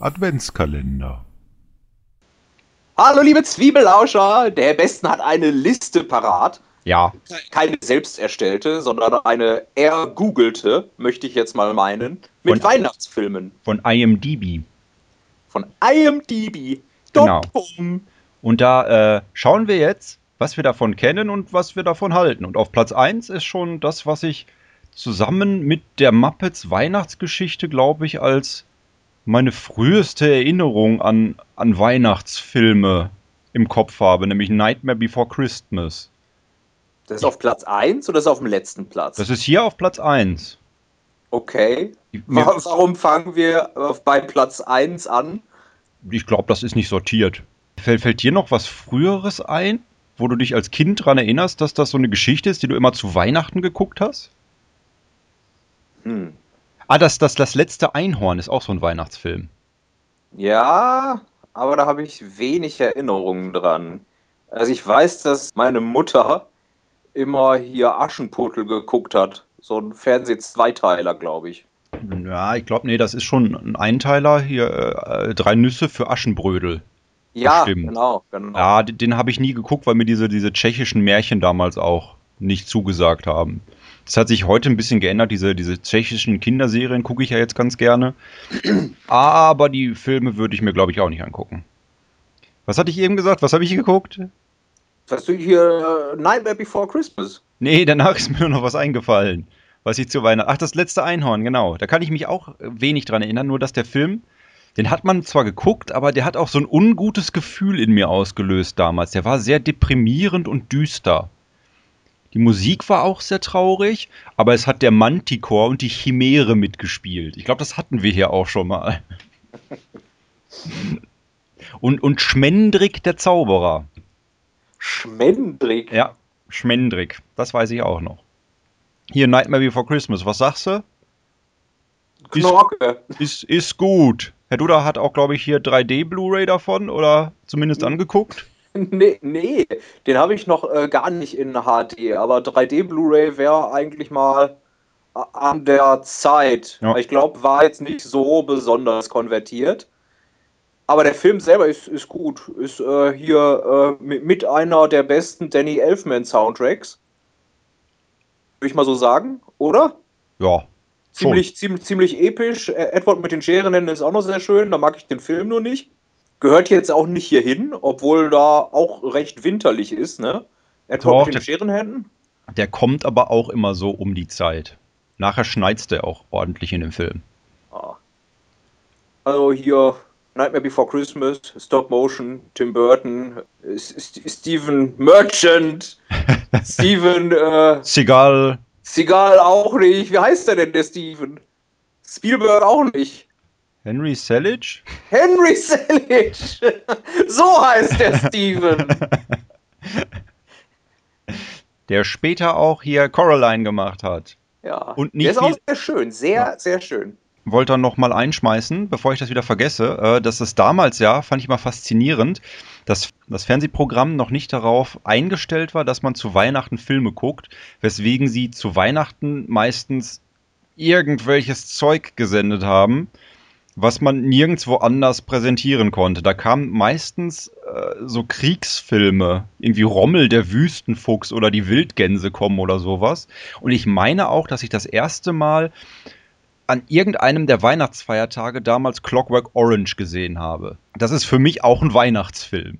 Adventskalender. Hallo liebe Zwiebelauscher, der Besten hat eine Liste parat. Ja. Keine selbst erstellte, sondern eine ergoogelte, möchte ich jetzt mal meinen, mit Und- Weihnachtsfilmen. Von IMDb. Von IMDb. Genau. Und da äh, schauen wir jetzt, was wir davon kennen und was wir davon halten. Und auf Platz 1 ist schon das, was ich zusammen mit der Muppets Weihnachtsgeschichte, glaube ich, als meine früheste Erinnerung an, an Weihnachtsfilme im Kopf habe, nämlich Nightmare Before Christmas. Das ist auf Platz 1 oder ist auf dem letzten Platz? Das ist hier auf Platz 1. okay. Warum fangen wir auf- bei Platz 1 an? ich glaube, das ist nicht sortiert. Fällt, fällt dir noch was Früheres ein, wo du dich als Kind dran erinnerst, dass das so eine Geschichte ist, die du immer zu Weihnachten geguckt hast? Hm. Ah, das, das, das letzte Einhorn ist auch so ein Weihnachtsfilm. Ja, aber da habe ich wenig Erinnerungen dran. Also ich weiß, dass meine Mutter immer hier Aschenputtel geguckt hat. So ein Fernseh-Zweiteiler, glaube ich. Ja, ich glaube, nee, das ist schon ein Einteiler hier, äh, drei Nüsse für Aschenbrödel. Ja, Stimmt. genau, genau. Ja, den, den habe ich nie geguckt, weil mir diese, diese tschechischen Märchen damals auch nicht zugesagt haben. Das hat sich heute ein bisschen geändert, diese, diese tschechischen Kinderserien gucke ich ja jetzt ganz gerne. Aber die Filme würde ich mir, glaube ich, auch nicht angucken. Was hatte ich eben gesagt? Was habe ich geguckt? Hast du hier äh, Nightmare Before Christmas? Nee, danach ist mir nur noch was eingefallen, was ich zu Weihnachten. Ach, das letzte Einhorn, genau. Da kann ich mich auch wenig dran erinnern, nur dass der Film, den hat man zwar geguckt, aber der hat auch so ein ungutes Gefühl in mir ausgelöst damals. Der war sehr deprimierend und düster. Die Musik war auch sehr traurig, aber es hat der Manticore und die Chimäre mitgespielt. Ich glaube, das hatten wir hier auch schon mal. Und, und Schmendrick der Zauberer. Schmendrick. Ja, Schmendrick. Das weiß ich auch noch. Hier Nightmare Before Christmas. Was sagst du? Knorke. Ist, ist gut. Herr Duda hat auch, glaube ich, hier 3D Blu-ray davon oder zumindest angeguckt. Nee, nee, den habe ich noch äh, gar nicht in HD, aber 3D Blu-ray wäre eigentlich mal an der Zeit. Ja. Ich glaube, war jetzt nicht so besonders konvertiert. Aber der Film selber ist, ist gut. Ist äh, hier äh, mit, mit einer der besten Danny Elfman Soundtracks. Würde ich mal so sagen, oder? Ja. Ziemlich, ziemlich, ziemlich episch. Edward mit den Scherenhänden ist auch noch sehr schön. Da mag ich den Film nur nicht. Gehört jetzt auch nicht hier hin, obwohl da auch recht winterlich ist, ne? Edward Doch, mit den Scherenhänden? Der kommt aber auch immer so um die Zeit. Nachher schneit's der auch ordentlich in dem Film. Ah. Also hier Nightmare Before Christmas, Stop Motion, Tim Burton, Steven Merchant, Steven äh, Seagal. Seagal auch nicht. Wie heißt der denn, der Steven? Spielberg auch nicht. Henry Selick? Henry Selick. so heißt der Steven. Der später auch hier Coraline gemacht hat. Ja. Und nicht der ist auch sehr schön, sehr, sehr schön. wollte dann noch mal einschmeißen, bevor ich das wieder vergesse, äh, dass es damals ja, fand ich mal faszinierend, dass das Fernsehprogramm noch nicht darauf eingestellt war, dass man zu Weihnachten Filme guckt, weswegen sie zu Weihnachten meistens irgendwelches Zeug gesendet haben, was man nirgendwo anders präsentieren konnte. Da kamen meistens äh, so Kriegsfilme, irgendwie Rommel der Wüstenfuchs oder die Wildgänse kommen oder sowas. Und ich meine auch, dass ich das erste Mal an irgendeinem der Weihnachtsfeiertage damals Clockwork Orange gesehen habe. Das ist für mich auch ein Weihnachtsfilm.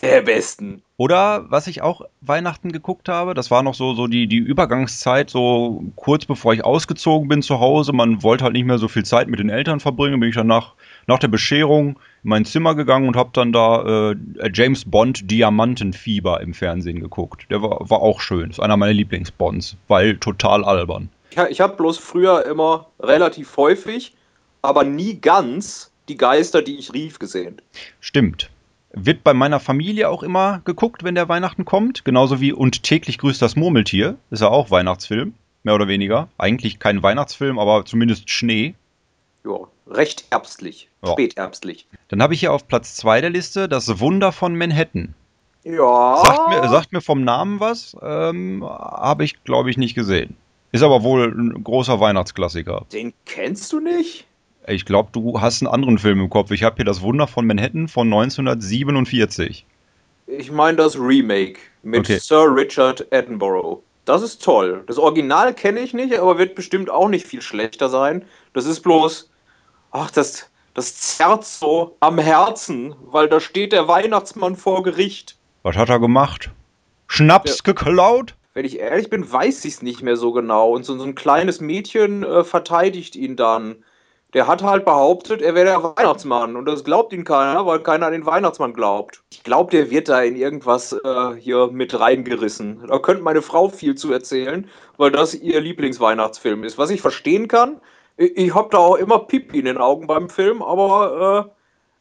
Der besten. Oder was ich auch Weihnachten geguckt habe, das war noch so, so die, die Übergangszeit, so kurz bevor ich ausgezogen bin zu Hause. Man wollte halt nicht mehr so viel Zeit mit den Eltern verbringen. Bin ich dann nach, nach der Bescherung in mein Zimmer gegangen und habe dann da äh, James Bond Diamantenfieber im Fernsehen geguckt. Der war, war auch schön. Ist einer meiner Lieblingsbonds, weil total albern. Ich, ha- ich habe bloß früher immer relativ häufig, aber nie ganz die Geister, die ich rief, gesehen. Stimmt. Wird bei meiner Familie auch immer geguckt, wenn der Weihnachten kommt. Genauso wie Und täglich grüßt das Murmeltier. Ist ja auch Weihnachtsfilm. Mehr oder weniger. Eigentlich kein Weihnachtsfilm, aber zumindest Schnee. Ja, recht herbstlich, Ja. spätherbstlich. Dann habe ich hier auf Platz 2 der Liste das Wunder von Manhattan. Ja. Sagt mir, sagt mir vom Namen was. Ähm, habe ich, glaube ich, nicht gesehen. Ist aber wohl ein großer Weihnachtsklassiker. Den kennst du nicht? Ich glaube, du hast einen anderen Film im Kopf. Ich habe hier das Wunder von Manhattan von 1947. Ich meine das Remake mit Okay. Sir Richard Attenborough. Das ist toll. Das Original kenne ich nicht, aber wird bestimmt auch nicht viel schlechter sein. Das ist bloß, ach, das, das zerrt so am Herzen, weil da steht der Weihnachtsmann vor Gericht. Was hat er gemacht? Schnaps geklaut? Wenn ich ehrlich bin, weiß ich es nicht mehr so genau. Und so, so ein kleines Mädchen äh, verteidigt ihn dann. Der hat halt behauptet, er wäre der Weihnachtsmann. Und das glaubt ihn keiner, weil keiner an den Weihnachtsmann glaubt. Ich glaube, der wird da in irgendwas äh, hier mit reingerissen. Da könnte meine Frau viel zu erzählen, weil das ihr Lieblingsweihnachtsfilm ist. Was ich verstehen kann, ich, ich habe da auch immer Pipi in den Augen beim Film, aber äh,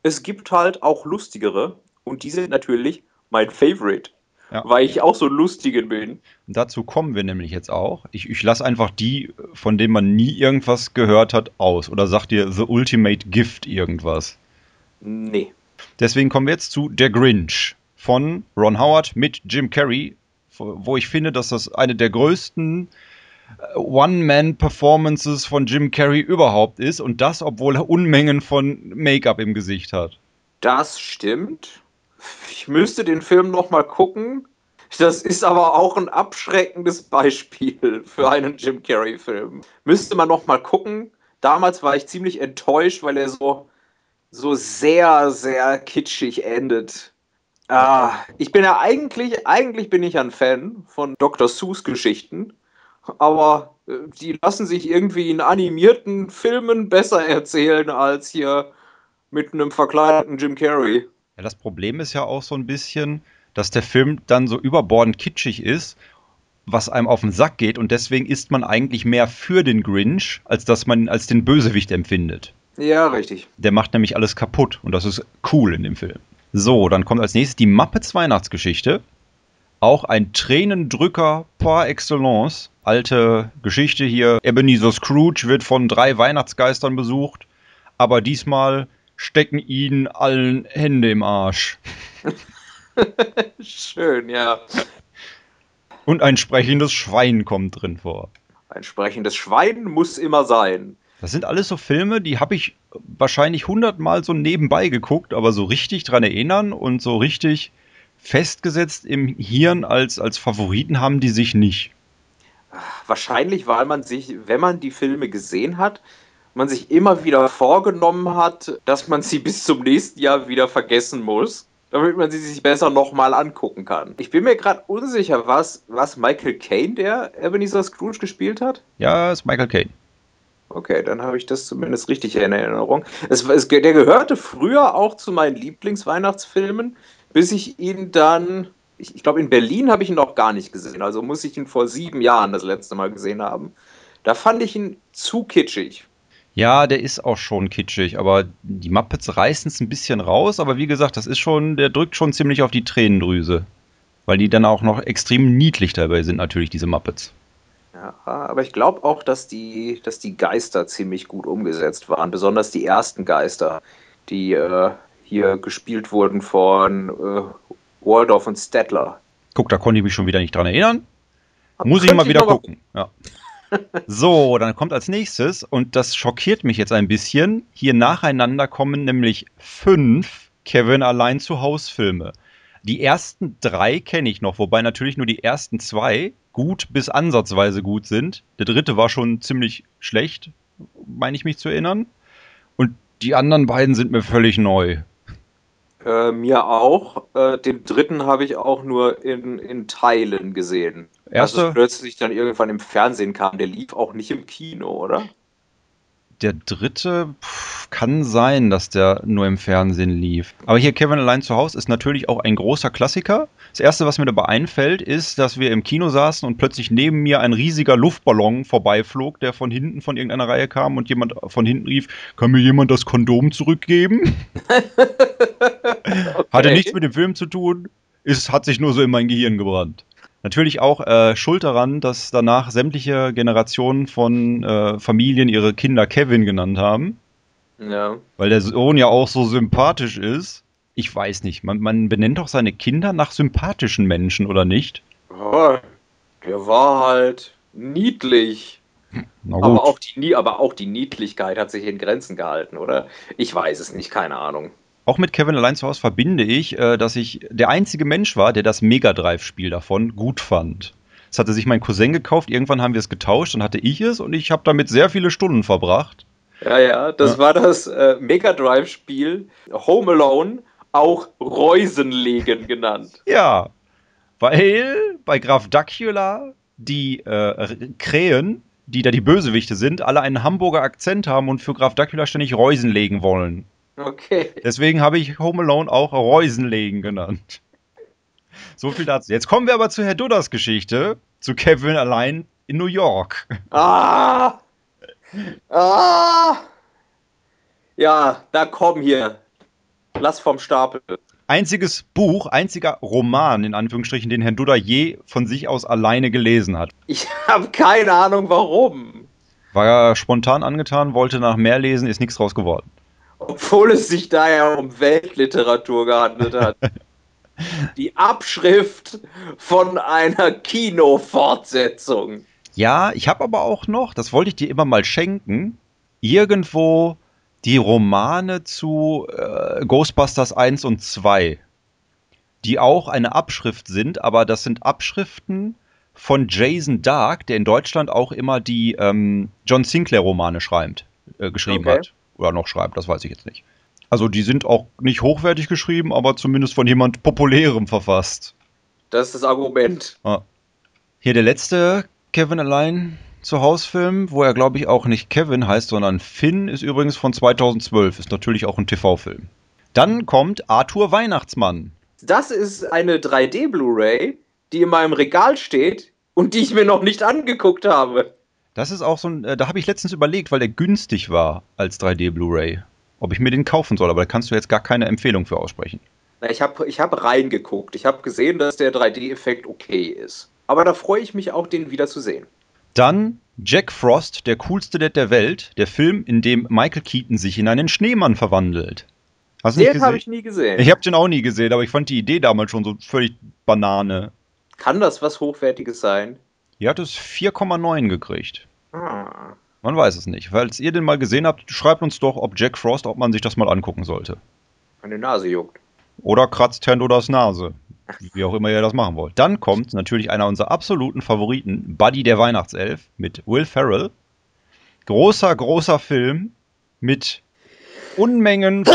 es gibt halt auch lustigere. Und die sind natürlich mein Favorite. Ja. Weil ich auch so lustige bin. Dazu kommen wir nämlich jetzt auch. Ich, ich lasse einfach die, von denen man nie irgendwas gehört hat, aus. Oder sagt dir The Ultimate Gift irgendwas. Nee. Deswegen kommen wir jetzt zu Der Grinch von Ron Howard mit Jim Carrey, wo wo ich finde, dass das eine der größten äh, One-Man-Performances von Jim Carrey überhaupt ist. Und das, obwohl er Unmengen von Make-up im Gesicht hat. Das stimmt. Ich müsste den Film noch mal gucken. Das ist aber auch ein abschreckendes Beispiel für einen Jim Carrey-Film. Müsste man noch mal gucken. Damals war ich ziemlich enttäuscht, weil er so, so sehr, sehr kitschig endet. Ah, ich bin ja eigentlich, eigentlich bin ich ein Fan von Dr. Seuss Geschichten, aber äh, die lassen sich irgendwie in animierten Filmen besser erzählen als hier mit einem verkleideten Jim Carrey. Ja, das Problem ist ja auch so ein bisschen, dass der Film dann so überbordend kitschig ist, was einem auf den Sack geht und deswegen ist man eigentlich mehr für den Grinch, als dass man ihn als den Bösewicht empfindet. Ja, richtig. Der macht nämlich alles kaputt und das ist cool in dem Film. So, dann kommt als nächstes die Muppets Weihnachtsgeschichte. Auch ein Tränendrücker par excellence. Alte Geschichte hier. Ebenezer Scrooge wird von drei Weihnachtsgeistern besucht, aber diesmal stecken ihnen allen Hände im Arsch. Schön, ja. Und ein sprechendes Schwein kommt drin vor. Ein sprechendes Schwein muss immer sein. Das sind alles so Filme, die habe ich wahrscheinlich hundertmal so nebenbei geguckt, aber so richtig dran erinnern und so richtig festgesetzt im Hirn als, als Favoriten haben die sich nicht. Wahrscheinlich, weil man sich, wenn man die Filme gesehen hat, man sich immer wieder vorgenommen hat, dass man sie bis zum nächsten Jahr wieder vergessen muss, damit man sie sich besser nochmal angucken kann. Ich bin mir gerade unsicher, was, was Michael Caine, der Ebenezer Scrooge gespielt hat. Ja, ist Michael Caine. Okay, dann habe ich das zumindest richtig in Erinnerung. Es, es, der gehörte früher auch zu meinen Lieblingsweihnachtsfilmen, bis ich ihn dann, ich, ich glaube in Berlin habe ich ihn noch gar nicht gesehen, also muss ich ihn vor sieben Jahren das letzte Mal gesehen haben. Da fand ich ihn zu kitschig. Ja, der ist auch schon kitschig, aber die Muppets reißen es ein bisschen raus, aber wie gesagt, das ist schon, der drückt schon ziemlich auf die Tränendrüse. Weil die dann auch noch extrem niedlich dabei sind, natürlich, diese Muppets. Ja, aber ich glaube auch, dass die, dass die Geister ziemlich gut umgesetzt waren, besonders die ersten Geister, die äh, hier gespielt wurden von äh, Waldorf und Stettler. Guck, da konnte ich mich schon wieder nicht dran erinnern. Muss ich mal wieder mal- gucken. Ja. So, dann kommt als nächstes, und das schockiert mich jetzt ein bisschen, hier nacheinander kommen nämlich fünf Kevin allein zu Haus Filme. Die ersten drei kenne ich noch, wobei natürlich nur die ersten zwei gut bis ansatzweise gut sind. Der dritte war schon ziemlich schlecht, meine ich mich zu erinnern. Und die anderen beiden sind mir völlig neu. Äh, mir auch. Äh, den dritten habe ich auch nur in, in Teilen gesehen. Erste, es plötzlich dann irgendwann im Fernsehen kam. Der lief auch nicht im Kino, oder? Der dritte pff, kann sein, dass der nur im Fernsehen lief. Aber hier Kevin allein zu Hause ist natürlich auch ein großer Klassiker. Das erste, was mir dabei einfällt, ist, dass wir im Kino saßen und plötzlich neben mir ein riesiger Luftballon vorbeiflog, der von hinten von irgendeiner Reihe kam und jemand von hinten rief: Kann mir jemand das Kondom zurückgeben? Hatte Okay. nichts mit dem Film zu tun. Es hat sich nur so in mein Gehirn gebrannt. Natürlich auch äh, schuld daran, dass danach sämtliche Generationen von äh, Familien ihre Kinder Kevin genannt haben, Ja. weil der Sohn ja auch so sympathisch ist. Ich weiß nicht, man, man benennt doch seine Kinder nach sympathischen Menschen, oder nicht? Ja, der war halt Niedlich. Gut. Aber auch, die, aber auch die Niedlichkeit hat sich in Grenzen gehalten, oder? Ich weiß es nicht, keine Ahnung. Auch mit Kevin allein zu Hause verbinde ich, äh, dass ich der einzige Mensch war, der das Mega Drive-Spiel davon gut fand. Das hatte sich mein Cousin gekauft, irgendwann haben wir es getauscht, dann hatte ich es und ich habe damit sehr viele Stunden verbracht. Ja, ja, das Ja. war das äh, Mega Drive-Spiel Home Alone, auch Reusenlegen genannt. Ja, weil bei Graf Dacula die äh, Krähen, die da die Bösewichte sind, alle einen Hamburger Akzent haben und für Graf Dacula ständig Reusen legen wollen. Okay. Deswegen habe ich Home Alone auch Reusenlegen genannt. So viel dazu. Jetzt kommen wir aber zu Herr Dudders Geschichte, zu Kevin allein in New York. Ah! Ah! Ja, da komm hier. Lass vom Stapel. Einziges Buch, einziger Roman, in Anführungsstrichen, den Herr Dudder je von sich aus alleine gelesen hat. Ich habe keine Ahnung warum. War er spontan angetan, wollte nach mehr lesen, ist nichts draus geworden. Obwohl es sich da ja um Weltliteratur gehandelt hat. Die Abschrift von einer Kinofortsetzung. Ja, ich habe aber auch noch, das wollte ich dir immer mal schenken, irgendwo die Romane zu äh, Ghostbusters 1 und 2, die auch eine Abschrift sind, aber das sind Abschriften von Jason Dark, der in Deutschland auch immer die ähm, John Sinclair-Romane schreibt, äh, geschrieben Okay. hat. Oder noch schreibt, das weiß ich jetzt nicht. Also die sind auch nicht hochwertig geschrieben, aber zumindest von jemand Populärem verfasst. Das ist das Argument. Hier der letzte Kevin allein zu Hausfilm, wo er glaube ich auch nicht Kevin heißt, sondern Finn, ist übrigens von 2012, ist natürlich auch ein TV-Film. Dann kommt Arthur Weihnachtsmann. Das ist eine 3D Blu-ray, die in meinem Regal steht und die ich mir noch nicht angeguckt habe. Das ist auch so ein, äh, da habe ich letztens überlegt, weil der günstig war als 3D Blu-ray, ob ich mir den kaufen soll, aber da kannst du jetzt gar keine Empfehlung für aussprechen. Ich habe ich hab reingeguckt. Ich habe gesehen, dass der 3D-Effekt okay ist. Aber da freue ich mich auch, den wieder zu sehen. Dann Jack Frost, der coolste Dad der Welt, der Film, in dem Michael Keaton sich in einen Schneemann verwandelt. Hast Den habe ich nie gesehen. Ich habe den auch nie gesehen, aber ich fand die Idee damals schon so völlig Banane. Kann das was Hochwertiges sein? Hier hat es 4,9 gekriegt. Ah. Man weiß es nicht. Falls ihr den mal gesehen habt, schreibt uns doch, ob Jack Frost, ob man sich das mal angucken sollte. Meine Nase juckt. Oder kratzt Herrn Dodas Nase. Wie auch immer ihr das machen wollt. Dann kommt natürlich einer unserer absoluten Favoriten, Buddy der Weihnachtself mit Will Ferrell. Großer, großer Film mit Unmengen von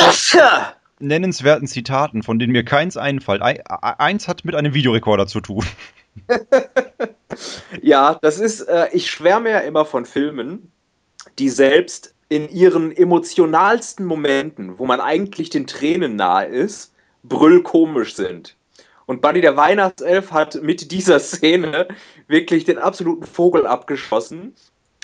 nennenswerten Zitaten, von denen mir keins einfällt. Ei- e- Eins hat mit einem Videorekorder zu tun. Ja, das ist, äh, ich schwärme ja immer von Filmen, die selbst in ihren emotionalsten Momenten, wo man eigentlich den Tränen nahe ist, brüllkomisch sind. Und Buddy der Weihnachtself hat mit dieser Szene wirklich den absoluten Vogel abgeschossen.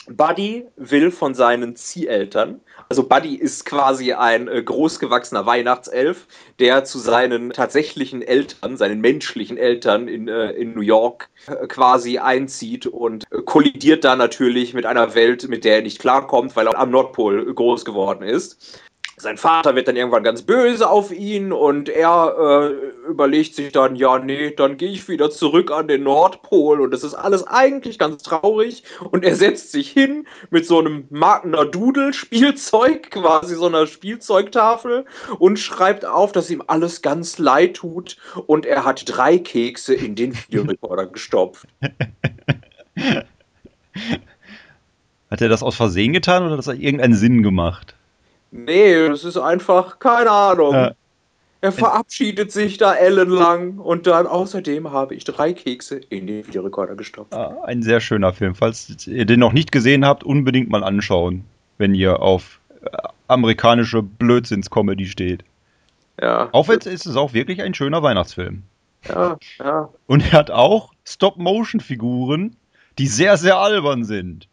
Buddy will von seinen Zieheltern, also Buddy ist quasi ein äh, großgewachsener Weihnachtself, der zu seinen tatsächlichen Eltern, seinen menschlichen Eltern in, äh, in New York äh, quasi einzieht und kollidiert da natürlich mit einer Welt, mit der er nicht klarkommt, weil er am Nordpol groß geworden ist. Sein Vater wird dann irgendwann ganz böse auf ihn und er äh, überlegt sich dann, ja, nee, dann gehe ich wieder zurück an den Nordpol und das ist alles eigentlich ganz traurig und er setzt sich hin mit so einem Magner Doodle Spielzeug, quasi so einer Spielzeugtafel und schreibt auf, dass ihm alles ganz leid tut und er hat drei Kekse in den Videorekorder gestopft. Hat er das aus Versehen getan oder hat das irgendeinen Sinn gemacht? Nee, das ist einfach, keine Ahnung. Ja. Er verabschiedet sich da ellenlang und dann außerdem habe ich drei Kekse in den Videorekorder gestopft. Ah, Ein sehr schöner Film. Falls ihr den noch nicht gesehen habt, unbedingt mal anschauen, wenn ihr auf äh, amerikanische Blödsinns-Comedy steht. Ja. Auch wenn ist es auch wirklich ein schöner Weihnachtsfilm. Ja, ja. Und er hat auch Stop-Motion-Figuren, die sehr, sehr albern sind.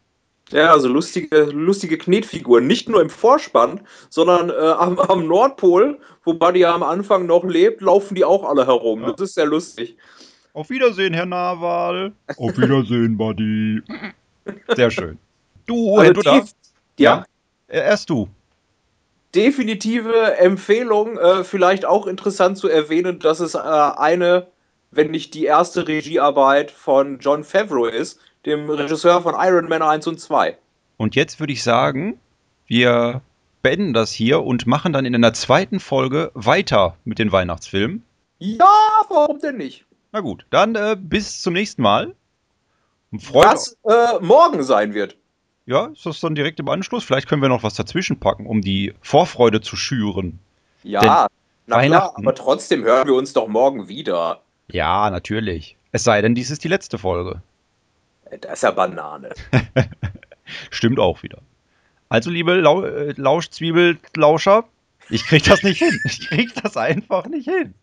Ja, also lustige, lustige Knetfiguren. Nicht nur im Vorspann, sondern äh, am, am Nordpol, wo Buddy ja am Anfang noch lebt, laufen die auch alle herum. Ja. Das ist sehr lustig. Auf Wiedersehen, Herr Nawal. Auf Wiedersehen, Buddy. Sehr schön. Du, Also Duda. tief- ja, Äh, Erst du. definitive Empfehlung. Äh, vielleicht auch interessant zu erwähnen, dass es äh, eine, wenn nicht die erste Regiearbeit von John Favreau ist, dem Regisseur von Iron Man 1 und 2. Und jetzt würde ich sagen, wir beenden das hier und machen dann in einer zweiten Folge weiter mit den Weihnachtsfilmen. Ja, warum denn nicht? Na gut, dann äh, bis zum nächsten Mal. Was äh, morgen sein wird. Ja, ist das dann direkt im Anschluss? Vielleicht können wir noch was dazwischen packen, um die Vorfreude zu schüren. Ja, klar, Weihnachten- aber trotzdem hören wir uns doch morgen wieder. Ja, natürlich. Es sei denn, dies ist die letzte Folge. Das ist ja Banane. Stimmt auch wieder. Also, liebe Lau äh, Lauschzwiebel-Lauscher, ich krieg das nicht hin. Ich krieg das einfach nicht hin.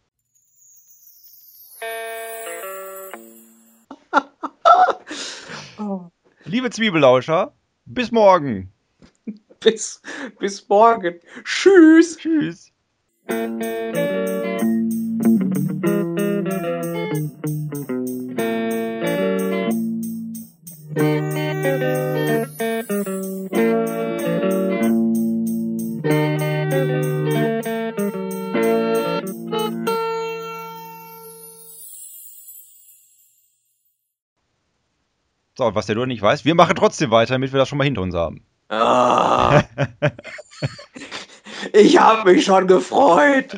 Liebe Zwiebellauscher, bis morgen. Bis, bis morgen. Tschüss. Tschüss. Und was der nur nicht weiß, wir machen trotzdem weiter, damit wir das schon mal hinter uns haben. Ah. ich habe mich schon gefreut.